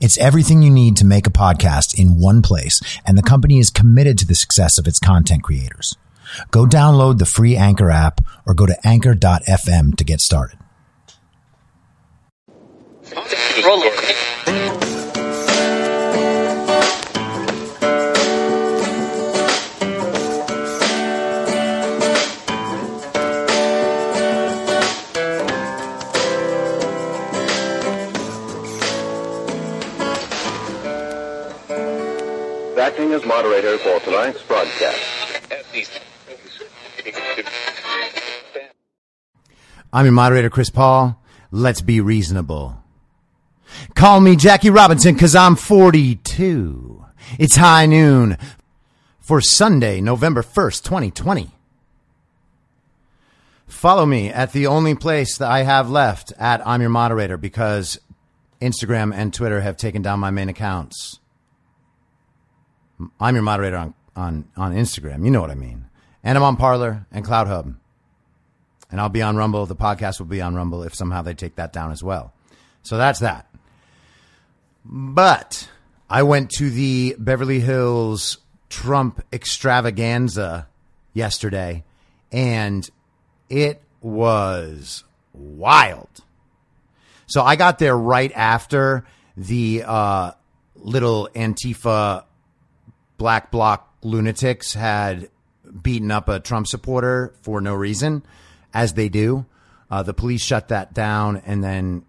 It's everything you need to make a podcast in one place, and the company is committed to the success of its content creators. Go download the free Anchor app or go to anchor.fm to get started. Acting as moderator for tonight's broadcast. I'm your moderator, Chris Paul. Let's be reasonable. Call me Jackie Robinson because I'm 42. It's high noon for Sunday, November 1st, 2020. Follow me at the only place that I have left at I'm your moderator because Instagram and Twitter have taken down my main accounts. I'm your moderator on, on, on Instagram. You know what I mean. And I'm on Parler and CloutHub. And I'll be on Rumble. The podcast will be on Rumble if somehow they take that down as well. So that's that. But I went to the Beverly Hills Trump extravaganza yesterday and it was wild. So I got there right after the uh, little Antifa black bloc lunatics had beaten up a Trump supporter for no reason, as they do. Uh, the police shut that down and then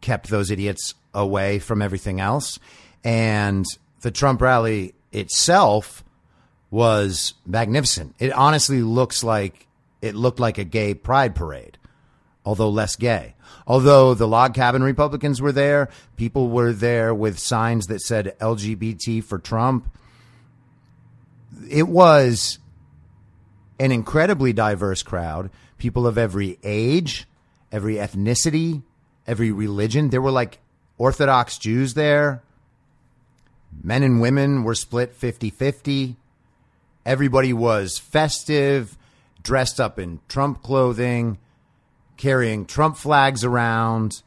kept those idiots away from everything else. And the Trump rally itself was magnificent. It honestly looks like it looked like a gay pride parade, although less gay. Although the log cabin Republicans were there, people were there with signs that said LGBT for Trump. It was an incredibly diverse crowd, people of every age, every ethnicity, every religion. There were like Orthodox Jews there. Men and women were split 50 50. Everybody was festive, dressed up in Trump clothing, carrying Trump flags around.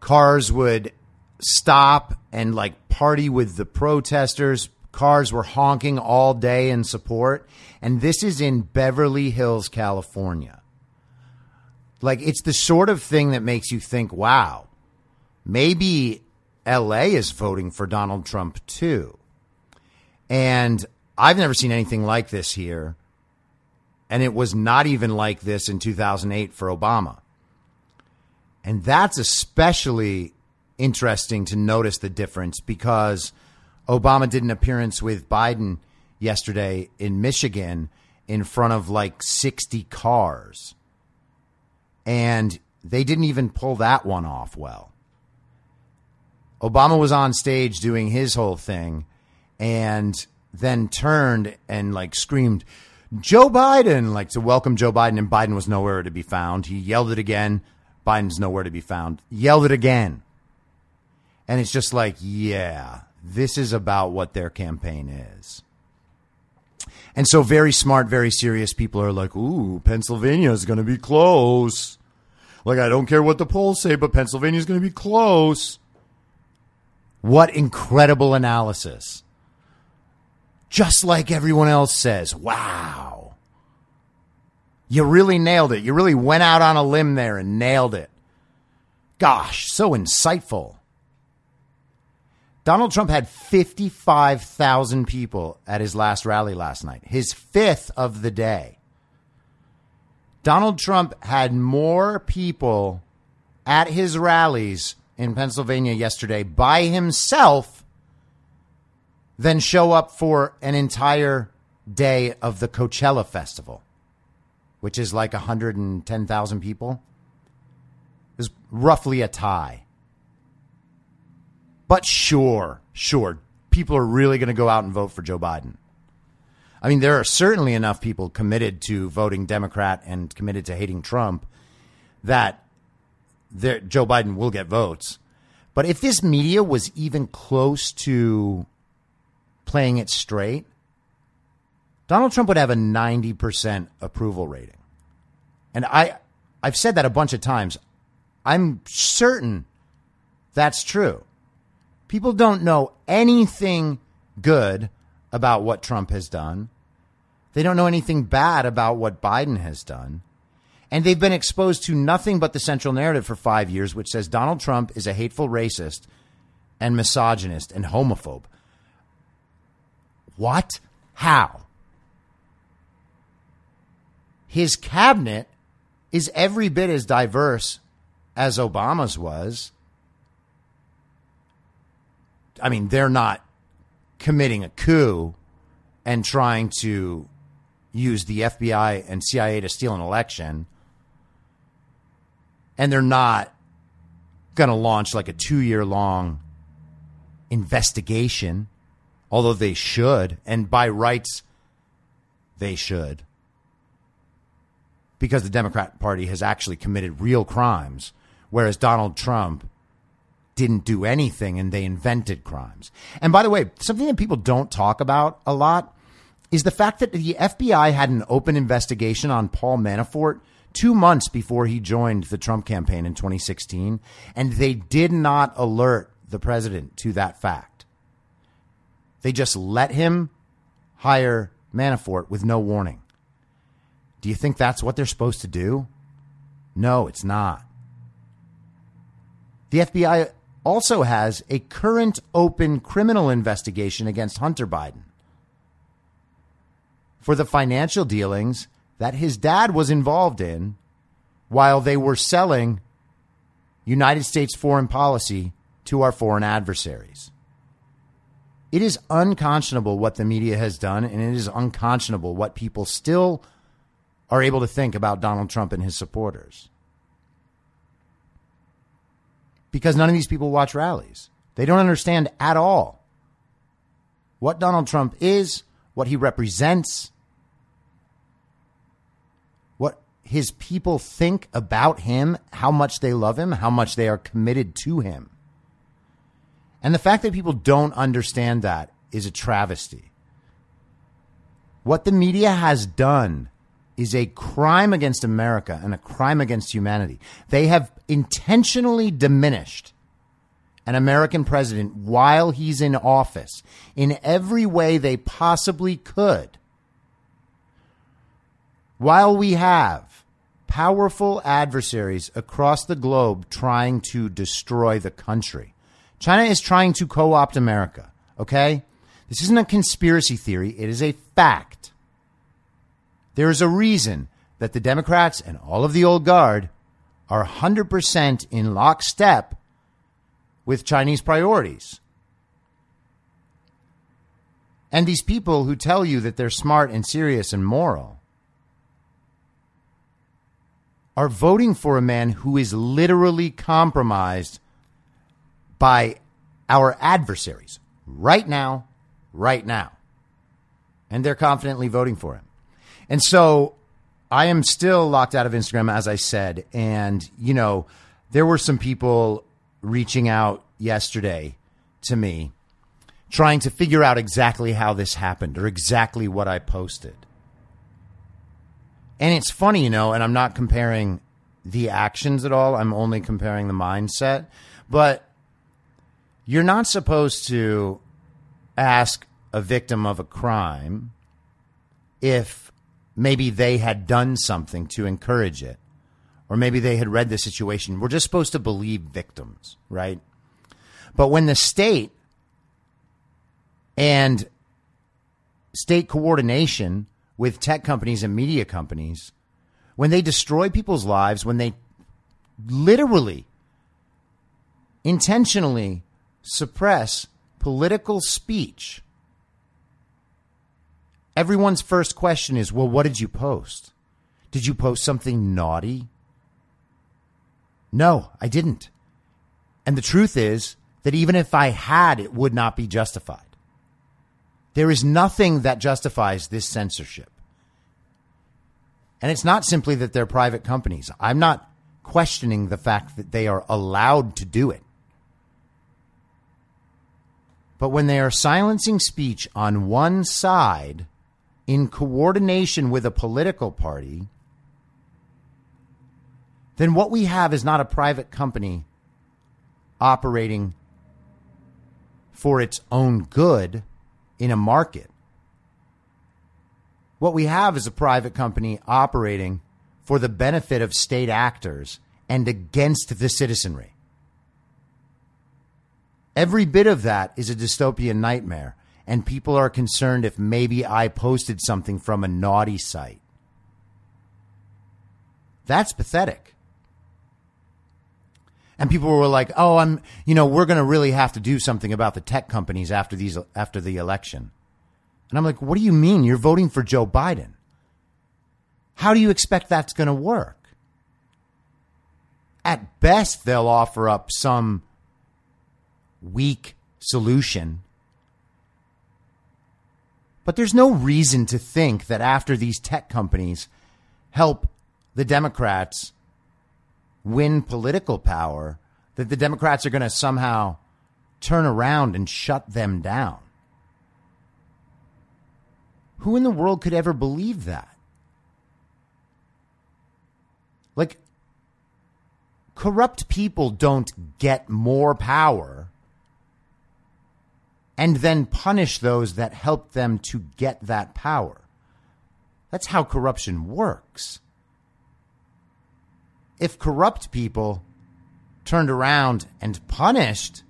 Cars would stop and like party with the protesters Cars were honking all day in support. And this is in Beverly Hills, California. Like, it's the sort of thing that makes you think, wow, maybe LA is voting for Donald Trump too. And I've never seen anything like this here. And it was not even like this in 2008 for Obama. And that's especially interesting to notice the difference because Obama did an appearance with Biden yesterday in Michigan in front of like 60 cars. And they didn't even pull that one off well. Obama was on stage doing his whole thing and then turned and like screamed, Joe Biden, like to welcome Joe Biden, and Biden was nowhere to be found. He yelled it again. Biden's nowhere to be found. Yelled it again. And it's just like, yeah, this is about what their campaign is. And so, very smart, very serious people are like, ooh, Pennsylvania is going to be close. Like, I don't care what the polls say, but Pennsylvania is going to be close. What incredible analysis. Just like everyone else says, wow. You really nailed it. You really went out on a limb there and nailed it. Gosh, so insightful. Donald Trump had 55,000 people at his last rally last night, his fifth of the day. Donald Trump had more people at his rallies in Pennsylvania yesterday by himself than show up for an entire day of the Coachella Festival, which is like 110,000 people. Is roughly a tie. But sure, sure, people are really going to go out and vote for Joe Biden. I mean, there are certainly enough people committed to voting Democrat and committed to hating Trump that there, Joe Biden will get votes. But if this media was even close to playing it straight, Donald Trump would have a 90% approval rating. And I I've said that a bunch of times. I'm certain that's true. People don't know anything good about what Trump has done. They don't know anything bad about what Biden has done. And they've been exposed to nothing but the central narrative for five years, which says Donald Trump is a hateful racist and misogynist and homophobe. What? How? His cabinet is every bit as diverse as Obama's was. I mean, they're not committing a coup and trying to use the FBI and CIA to steal an election. And they're not going to launch like a two year long investigation, although they should. And by rights, they should. Because the Democrat Party has actually committed real crimes, whereas Donald Trump didn't do anything and they invented crimes. And by the way, something that people don't talk about a lot is the fact that the FBI had an open investigation on Paul Manafort two months before he joined the Trump campaign in 2016, and they did not alert the president to that fact. They just let him hire Manafort with no warning. Do you think that's what they're supposed to do? No, it's not. The FBI also has a current open criminal investigation against Hunter Biden for the financial dealings that his dad was involved in while they were selling United States foreign policy to our foreign adversaries. It is unconscionable what the media has done, and it is unconscionable what people still are able to think about Donald Trump and his supporters. Because none of these people watch rallies. They don't understand at all what Donald Trump is, what he represents, what his people think about him, how much they love him, how much they are committed to him. And the fact that people don't understand that is a travesty. What the media has done is a crime against America and a crime against humanity. They have intentionally diminished an American president while he's in office in every way they possibly could, while we have powerful adversaries across the globe trying to destroy the country. China is trying to co opt America, okay? This isn't a conspiracy theory, it is a fact. There is a reason that the Democrats and all of the old guard are 100% in lockstep with Chinese priorities. And these people who tell you that they're smart and serious and moral are voting for a man who is literally compromised by our adversaries right now, right now. And they're confidently voting for him. And so I am still locked out of Instagram, as I said. And, you know, there were some people reaching out yesterday to me trying to figure out exactly how this happened or exactly what I posted. And it's funny, you know, and I'm not comparing the actions at all, I'm only comparing the mindset. But you're not supposed to ask a victim of a crime if maybe they had done something to encourage it, or maybe they had read the situation. We're just supposed to believe victims, right? But when the state and state coordination with tech companies and media companies, when they destroy people's lives, when they literally, intentionally suppress political speech, everyone's first question is, well, what did you post? Did you post something naughty? No, I didn't. And the truth is that even if I had, it would not be justified. There is nothing that justifies this censorship. And it's not simply that they're private companies. I'm not questioning the fact that they are allowed to do it. But when they are silencing speech on one side, in coordination with a political party, then what we have is not a private company operating for its own good in a market. What we have is a private company operating for the benefit of state actors and against the citizenry. Every bit of that is a dystopian nightmare and people are concerned if maybe I posted something from a naughty site. That's pathetic. And people were like, "Oh, I'm, you know, we're going to really have to do something about the tech companies after these after the election." And I'm like, "What do you mean? You're voting for Joe Biden? How do you expect that's going to work?" At best, they'll offer up some weak solution but there's no reason to think that after these tech companies help the Democrats win political power, that the Democrats are going to somehow turn around and shut them down. Who in the world could ever believe that? Like, corrupt people don't get more power and then punish those that helped them to get that power. That's how corruption works. If corrupt people turned around and punished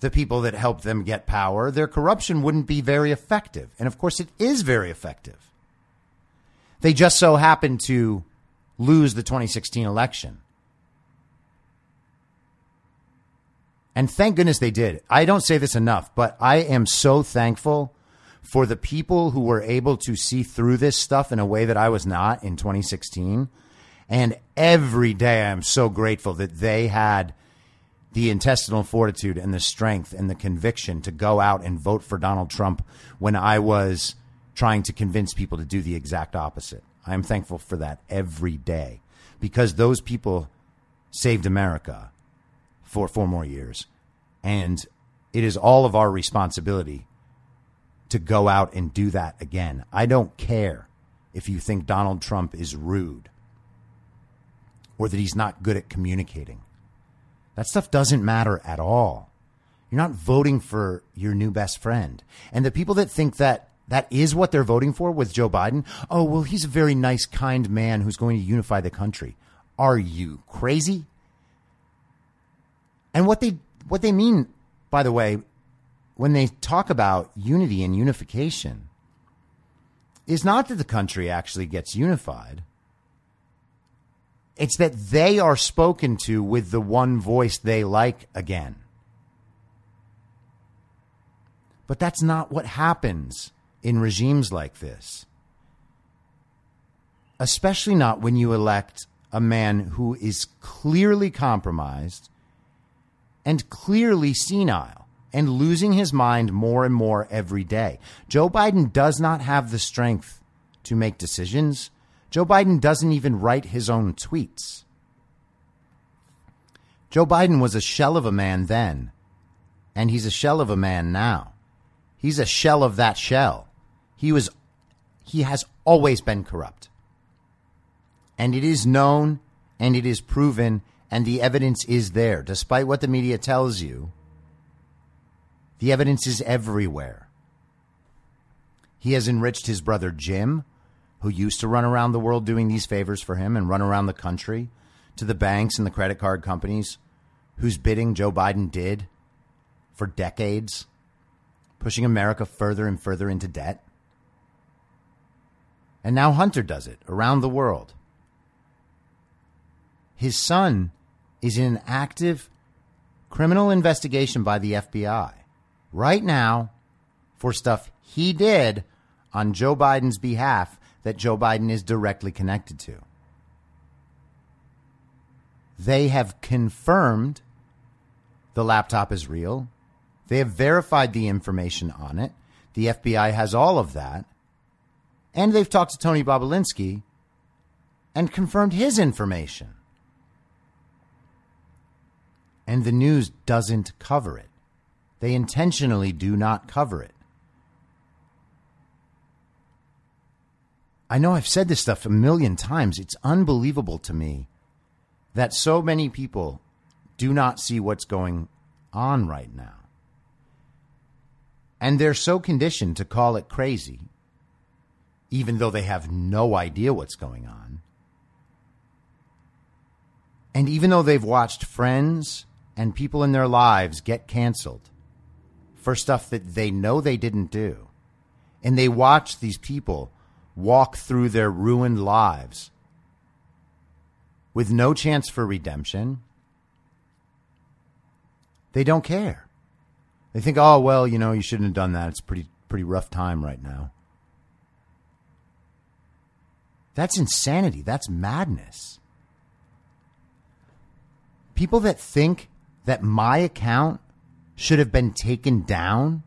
the people that helped them get power, their corruption wouldn't be very effective. And of course, it is very effective. They just so happened to lose the 2016 election. And thank goodness they did. I don't say this enough, but I am so thankful for the people who were able to see through this stuff in a way that I was not in 2016. And every day I'm so grateful that they had the intestinal fortitude and the strength and the conviction to go out and vote for Donald Trump when I was trying to convince people to do the exact opposite. I am thankful for that every day because those people saved America for four more years. And it is all of our responsibility to go out and do that again. I don't care if you think Donald Trump is rude or that he's not good at communicating. That stuff doesn't matter at all. You're not voting for your new best friend. And the people that think that that is what they're voting for with Joe Biden, oh, well, he's a very nice, kind man who's going to unify the country. Are you crazy? And what they what they mean, by the way, when they talk about unity and unification, is not that the country actually gets unified. It's that they are spoken to with the one voice they like again. But that's not what happens in regimes like this. Especially not when you elect a man who is clearly compromised and clearly senile and losing his mind more and more every day. Joe Biden does not have the strength to make decisions. Joe Biden doesn't even write his own tweets. Joe Biden was a shell of a man then, and he's a shell of a man now. He's a shell of that shell. He was he has always been corrupt. And it is known and it is proven and the evidence is there despite what the media tells you. The evidence is everywhere. He has enriched his brother Jim, who used to run around the world doing these favors for him and run around the country, to the banks and the credit card companies whose bidding Joe Biden did for decades, pushing America further and further into debt. And now Hunter does it around the world. His son is in an active criminal investigation by the FBI right now for stuff he did on Joe Biden's behalf that Joe Biden is directly connected to. They have confirmed the laptop is real. They have verified the information on it. The FBI has all of that. And they've talked to Tony Bobulinski and confirmed his information. And the news doesn't cover it. They intentionally do not cover it. I know I've said this stuff a million times. It's unbelievable to me that so many people do not see what's going on right now. And they're so conditioned to call it crazy even though they have no idea what's going on. And even though they've watched friends and people in their lives get canceled for stuff that they know they didn't do, and they watch these people walk through their ruined lives with no chance for redemption, they don't care. They think, oh, well, you know, you shouldn't have done that. It's pretty, pretty rough time right now. That's insanity. That's madness. People that think that my account should have been taken down,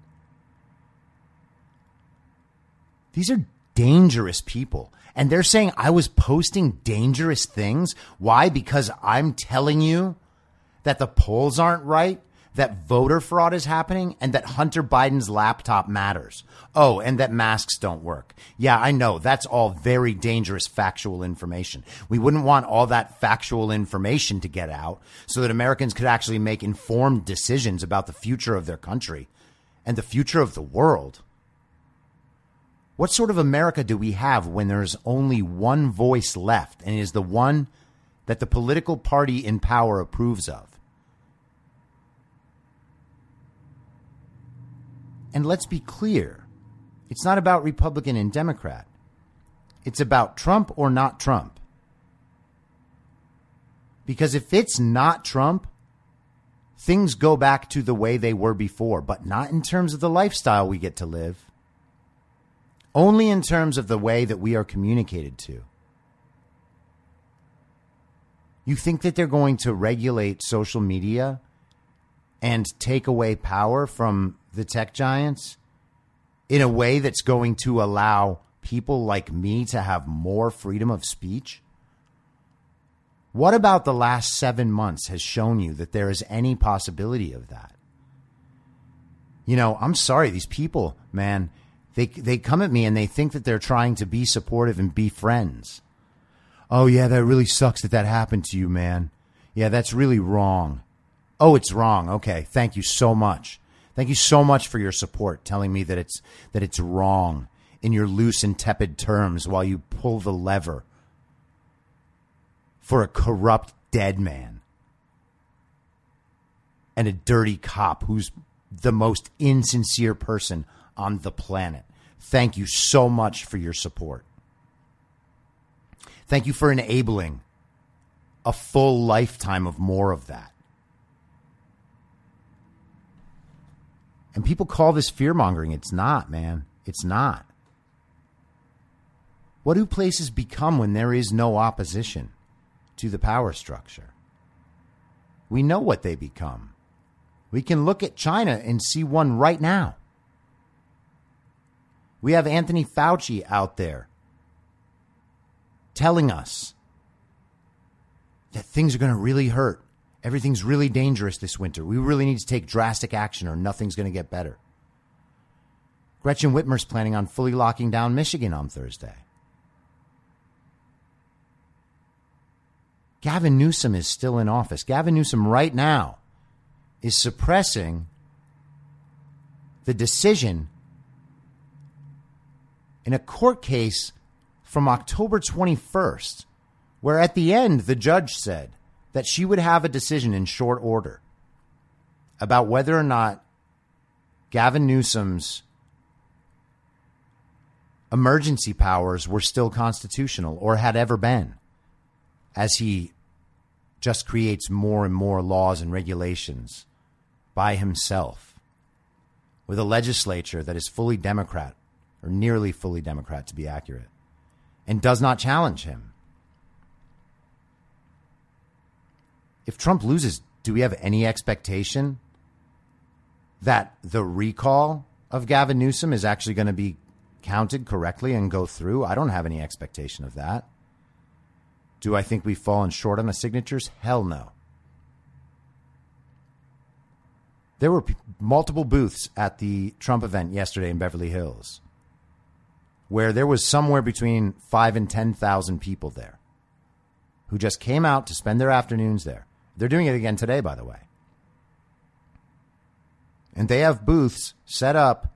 these are dangerous people. And they're saying I was posting dangerous things. Why? Because I'm telling you that the polls aren't right that voter fraud is happening and that Hunter Biden's laptop matters. Oh, and that masks don't work. Yeah, I know. That's all very dangerous factual information. We wouldn't want all that factual information to get out so that Americans could actually make informed decisions about the future of their country and the future of the world. What sort of America do we have when there's only one voice left and it is the one that the political party in power approves of? And let's be clear it's not about Republican and Democrat, it's about Trump or not Trump. Because if it's not Trump, things go back to the way they were before, but not in terms of the lifestyle we get to live, only in terms of the way that we are communicated to. You think that they're going to regulate social media and take away power from the tech giants in a way that's going to allow people like me to have more freedom of speech? What about the last seven months has shown you that there is any possibility of that? You know, I'm sorry, these people, man, they, they come at me and they think that they're trying to be supportive and be friends. Oh, yeah, that really sucks that that happened to you, man. Yeah, that's really wrong. Oh, it's wrong. Okay. Thank you so much. Thank you so much for your support, telling me that it's that it's wrong in your loose and tepid terms while you pull the lever for a corrupt dead man and a dirty cop who's the most insincere person on the planet. Thank you so much for your support. Thank you for enabling a full lifetime of more of that. And people call this fear mongering. It's not, man. It's not. What do places become when there is no opposition to the power structure? We know what they become. We can look at China and see one right now. We have Anthony Fauci out there telling us that things are going to really hurt. Everything's really dangerous this winter. We really need to take drastic action or nothing's going to get better. Gretchen Whitmer's planning on fully locking down Michigan on Thursday. Gavin Newsom is still in office. Gavin Newsom, right now, is suppressing the decision in a court case from October 21st, where at the end the judge said that she would have a decision in short order about whether or not Gavin Newsom's emergency powers were still constitutional or had ever been, as he just creates more and more laws and regulations by himself with a legislature that is fully Democrat or nearly fully Democrat to be accurate and does not challenge him. If Trump loses, do we have any expectation that the recall of Gavin Newsom is actually going to be counted correctly and go through? I don't have any expectation of that. Do I think we've fallen short on the signatures? Hell no. There were p- multiple booths at the Trump event yesterday in Beverly Hills where there was somewhere between five and 10,000 people there who just came out to spend their afternoons there. They're doing it again today, by the way. And they have booths set up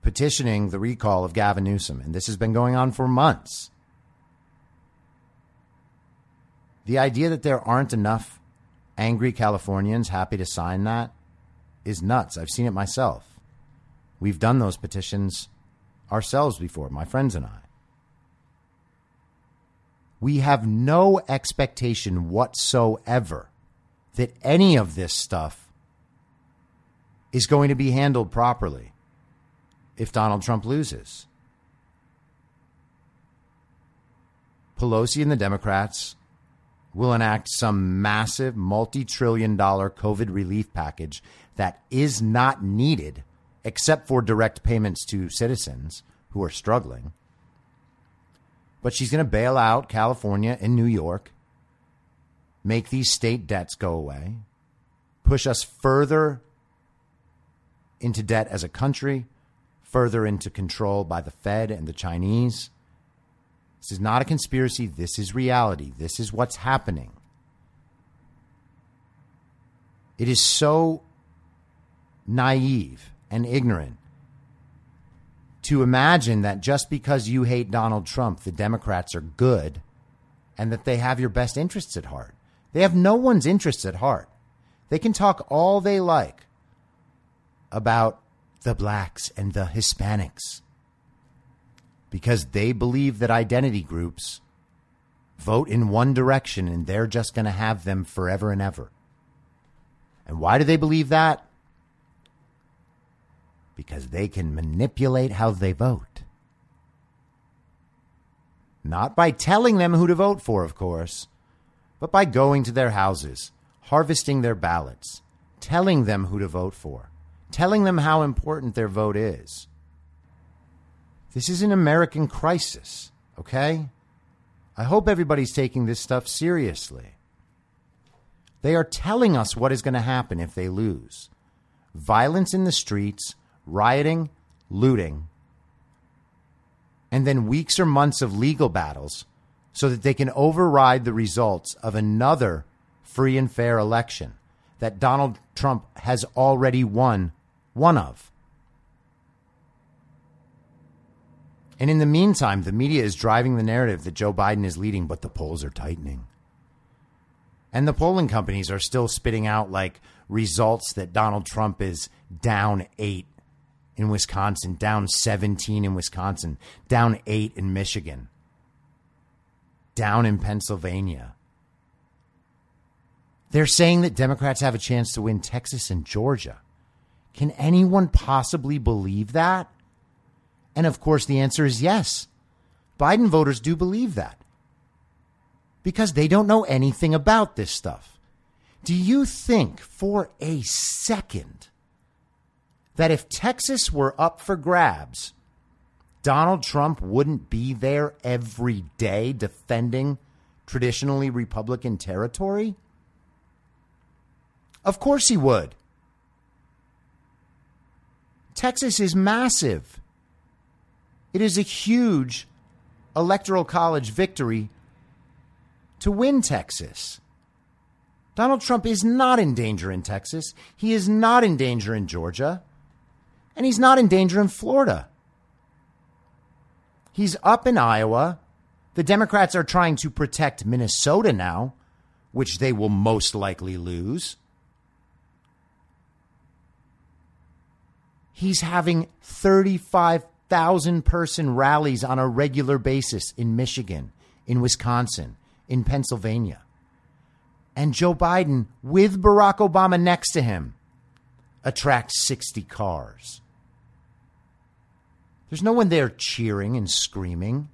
petitioning the recall of Gavin Newsom. And this has been going on for months. The idea that there aren't enough angry Californians happy to sign that is nuts. I've seen it myself. We've done those petitions ourselves before, my friends and I. We have no expectation whatsoever that any of this stuff is going to be handled properly if Donald Trump loses. Pelosi and the Democrats will enact some massive multi trillion dollar COVID relief package that is not needed except for direct payments to citizens who are struggling. But she's going to bail out California and New York, make these state debts go away, push us further into debt as a country, further into control by the Fed and the Chinese. This is not a conspiracy. This is reality. This is what's happening. It is so naive and ignorant to imagine that just because you hate Donald Trump, the Democrats are good and that they have your best interests at heart. They have no one's interests at heart. They can talk all they like about the blacks and the Hispanics because they believe that identity groups vote in one direction and they're just going to have them forever and ever. And why do they believe that? Because they can manipulate how they vote. Not by telling them who to vote for, of course, but by going to their houses, harvesting their ballots, telling them who to vote for, telling them how important their vote is. This is an American crisis, okay? I hope everybody's taking this stuff seriously. They are telling us what is going to happen if they lose violence in the streets, rioting, looting, and then weeks or months of legal battles so that they can override the results of another free and fair election that Donald Trump has already won one of. And in the meantime, the media is driving the narrative that Joe Biden is leading, but the polls are tightening. And the polling companies are still spitting out like results that Donald Trump is down eight in Wisconsin, down 17 in Wisconsin, down eight in Michigan, down in Pennsylvania. They're saying that Democrats have a chance to win Texas and Georgia. Can anyone possibly believe that? And of course, the answer is yes. Biden voters do believe that because they don't know anything about this stuff. Do you think for a second that if Texas were up for grabs, Donald Trump wouldn't be there every day defending traditionally Republican territory? Of course he would. Texas is massive. It is a huge electoral college victory to win Texas. Donald Trump is not in danger in Texas. He is not in danger in Georgia. And he's not in danger in Florida. He's up in Iowa. The Democrats are trying to protect Minnesota now, which they will most likely lose. He's having 35 thousand person rallies on a regular basis in Michigan, in Wisconsin, in Pennsylvania. And Joe Biden, with Barack Obama next to him, attracts 60 cars. There's no one there cheering and screaming.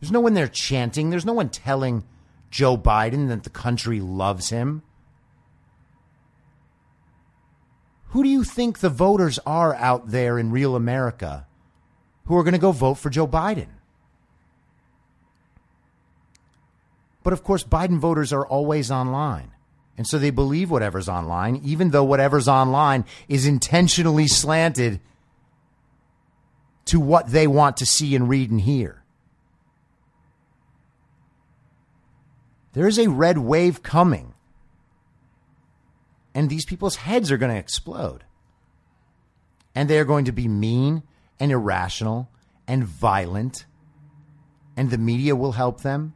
There's no one there chanting. There's no one telling Joe Biden that the country loves him. Who do you think the voters are out there in real America who are going to go vote for Joe Biden? But of course, Biden voters are always online. And so they believe whatever's online, even though whatever's online is intentionally slanted to what they want to see and read and hear. There is a red wave coming and these people's heads are going to explode. And they're going to be mean and irrational and violent. And the media will help them.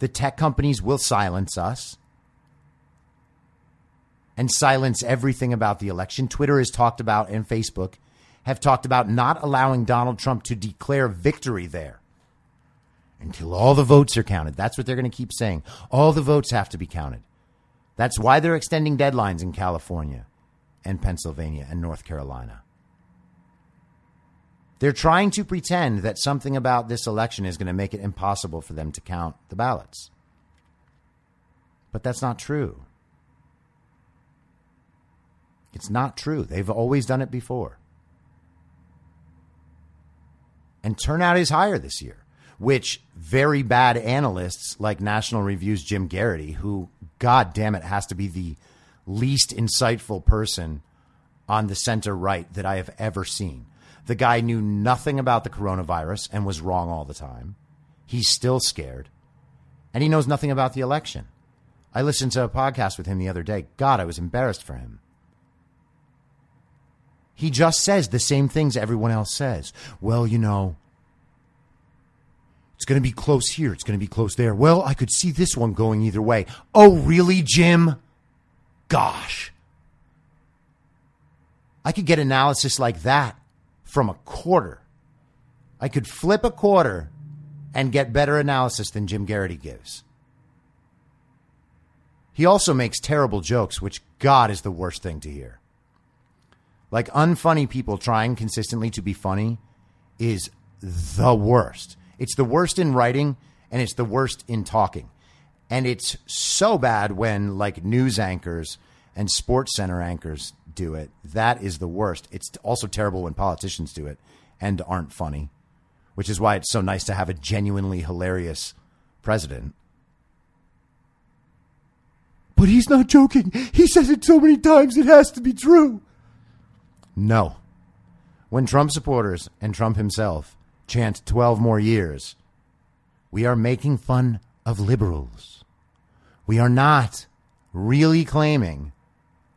The tech companies will silence us and silence everything about the election. Twitter is talked about, and Facebook have talked about not allowing Donald Trump to declare victory there until all the votes are counted. That's what they're going to keep saying. All the votes have to be counted. That's why they're extending deadlines in California and Pennsylvania and North Carolina. They're trying to pretend that something about this election is going to make it impossible for them to count the ballots. But that's not true. It's not true. They've always done it before. And turnout is higher this year which very bad analysts like National Review's Jim Geraghty, who, god damn it, has to be the least insightful person on the center right that I have ever seen. The guy knew nothing about the coronavirus and was wrong all the time. He's still scared. And he knows nothing about the election. I listened to a podcast with him the other day. God, I was embarrassed for him. He just says the same things everyone else says. Well, you know, it's going to be close here. It's going to be close there. Well, I could see this one going either way. Oh, really, Jim? Gosh. I could get analysis like that from a quarter. I could flip a quarter and get better analysis than Jim Geraghty gives. He also makes terrible jokes, which, God, is the worst thing to hear. Like unfunny people trying consistently to be funny is the worst. It's the worst in writing and it's the worst in talking. And it's so bad when like news anchors and sports center anchors do it. That is the worst. It's also terrible when politicians do it and aren't funny, which is why it's so nice to have a genuinely hilarious president. But he's not joking. He says it so many times it has to be true. No. When Trump supporters and Trump himself chant 12 more years. We are making fun of liberals. We are not really claiming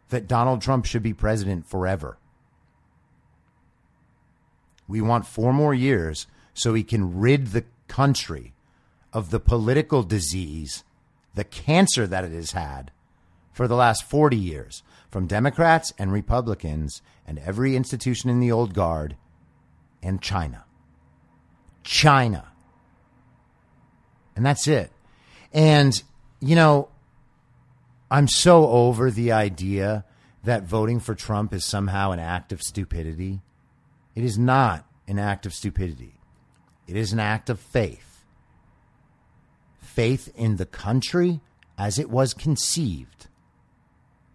that Donald Trump should be president forever. We want four more years so he can rid the country of the political disease, the cancer that it has had for the last 40 years from Democrats and Republicans and every institution in the old guard and China. China. And that's it. And, you know, I'm so over the idea that voting for Trump is somehow an act of stupidity. It is not an act of stupidity, it is an act of faith. Faith in the country as it was conceived,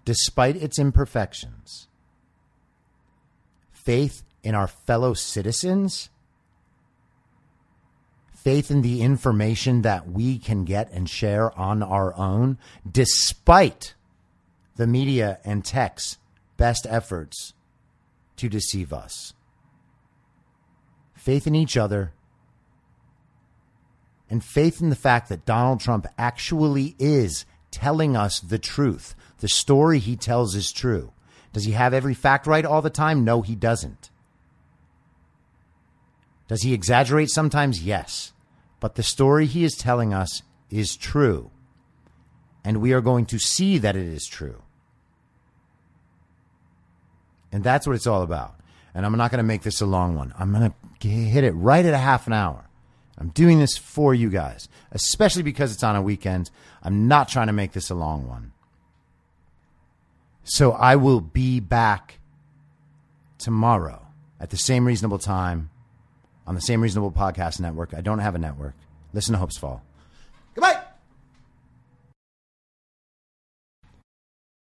despite its imperfections. Faith in our fellow citizens. Faith in the information that we can get and share on our own, despite the media and tech's best efforts to deceive us faith in each other, and faith in the fact that Donald Trump actually is telling us the truth. The story he tells is true. Does he have every fact right all the time? No, he doesn't. Does he exaggerate sometimes? Yes. But the story he is telling us is true. And we are going to see that it is true. And that's what it's all about and I'm not going to make this a long one. I'm going to hit it right at a half an hour. I'm doing this for you guys, especially because it's on a weekend. I'm not trying to make this a long one. So I will be back tomorrow at the same reasonable time on the same reasonable podcast network. I don't have a network. Listen to Hopes Fall. Goodbye.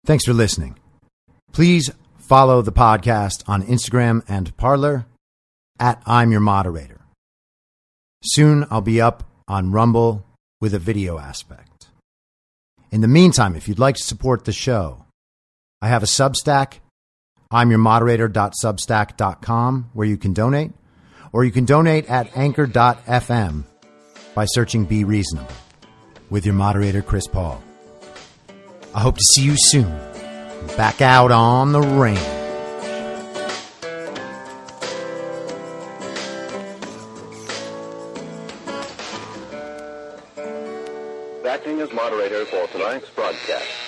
Thanks for listening. Please Follow the podcast on Instagram and Parler at I'm Your Moderator. Soon I'll be up on Rumble with a video aspect. In the meantime, if you'd like to support the show, I have a Substack, I'm your moderator.substack.com, where you can donate, or you can donate at anchor.fm by searching Be Reasonable with your moderator, Chris Paul. I hope to see you soon back out on the range. Acting as moderator for tonight's broadcast.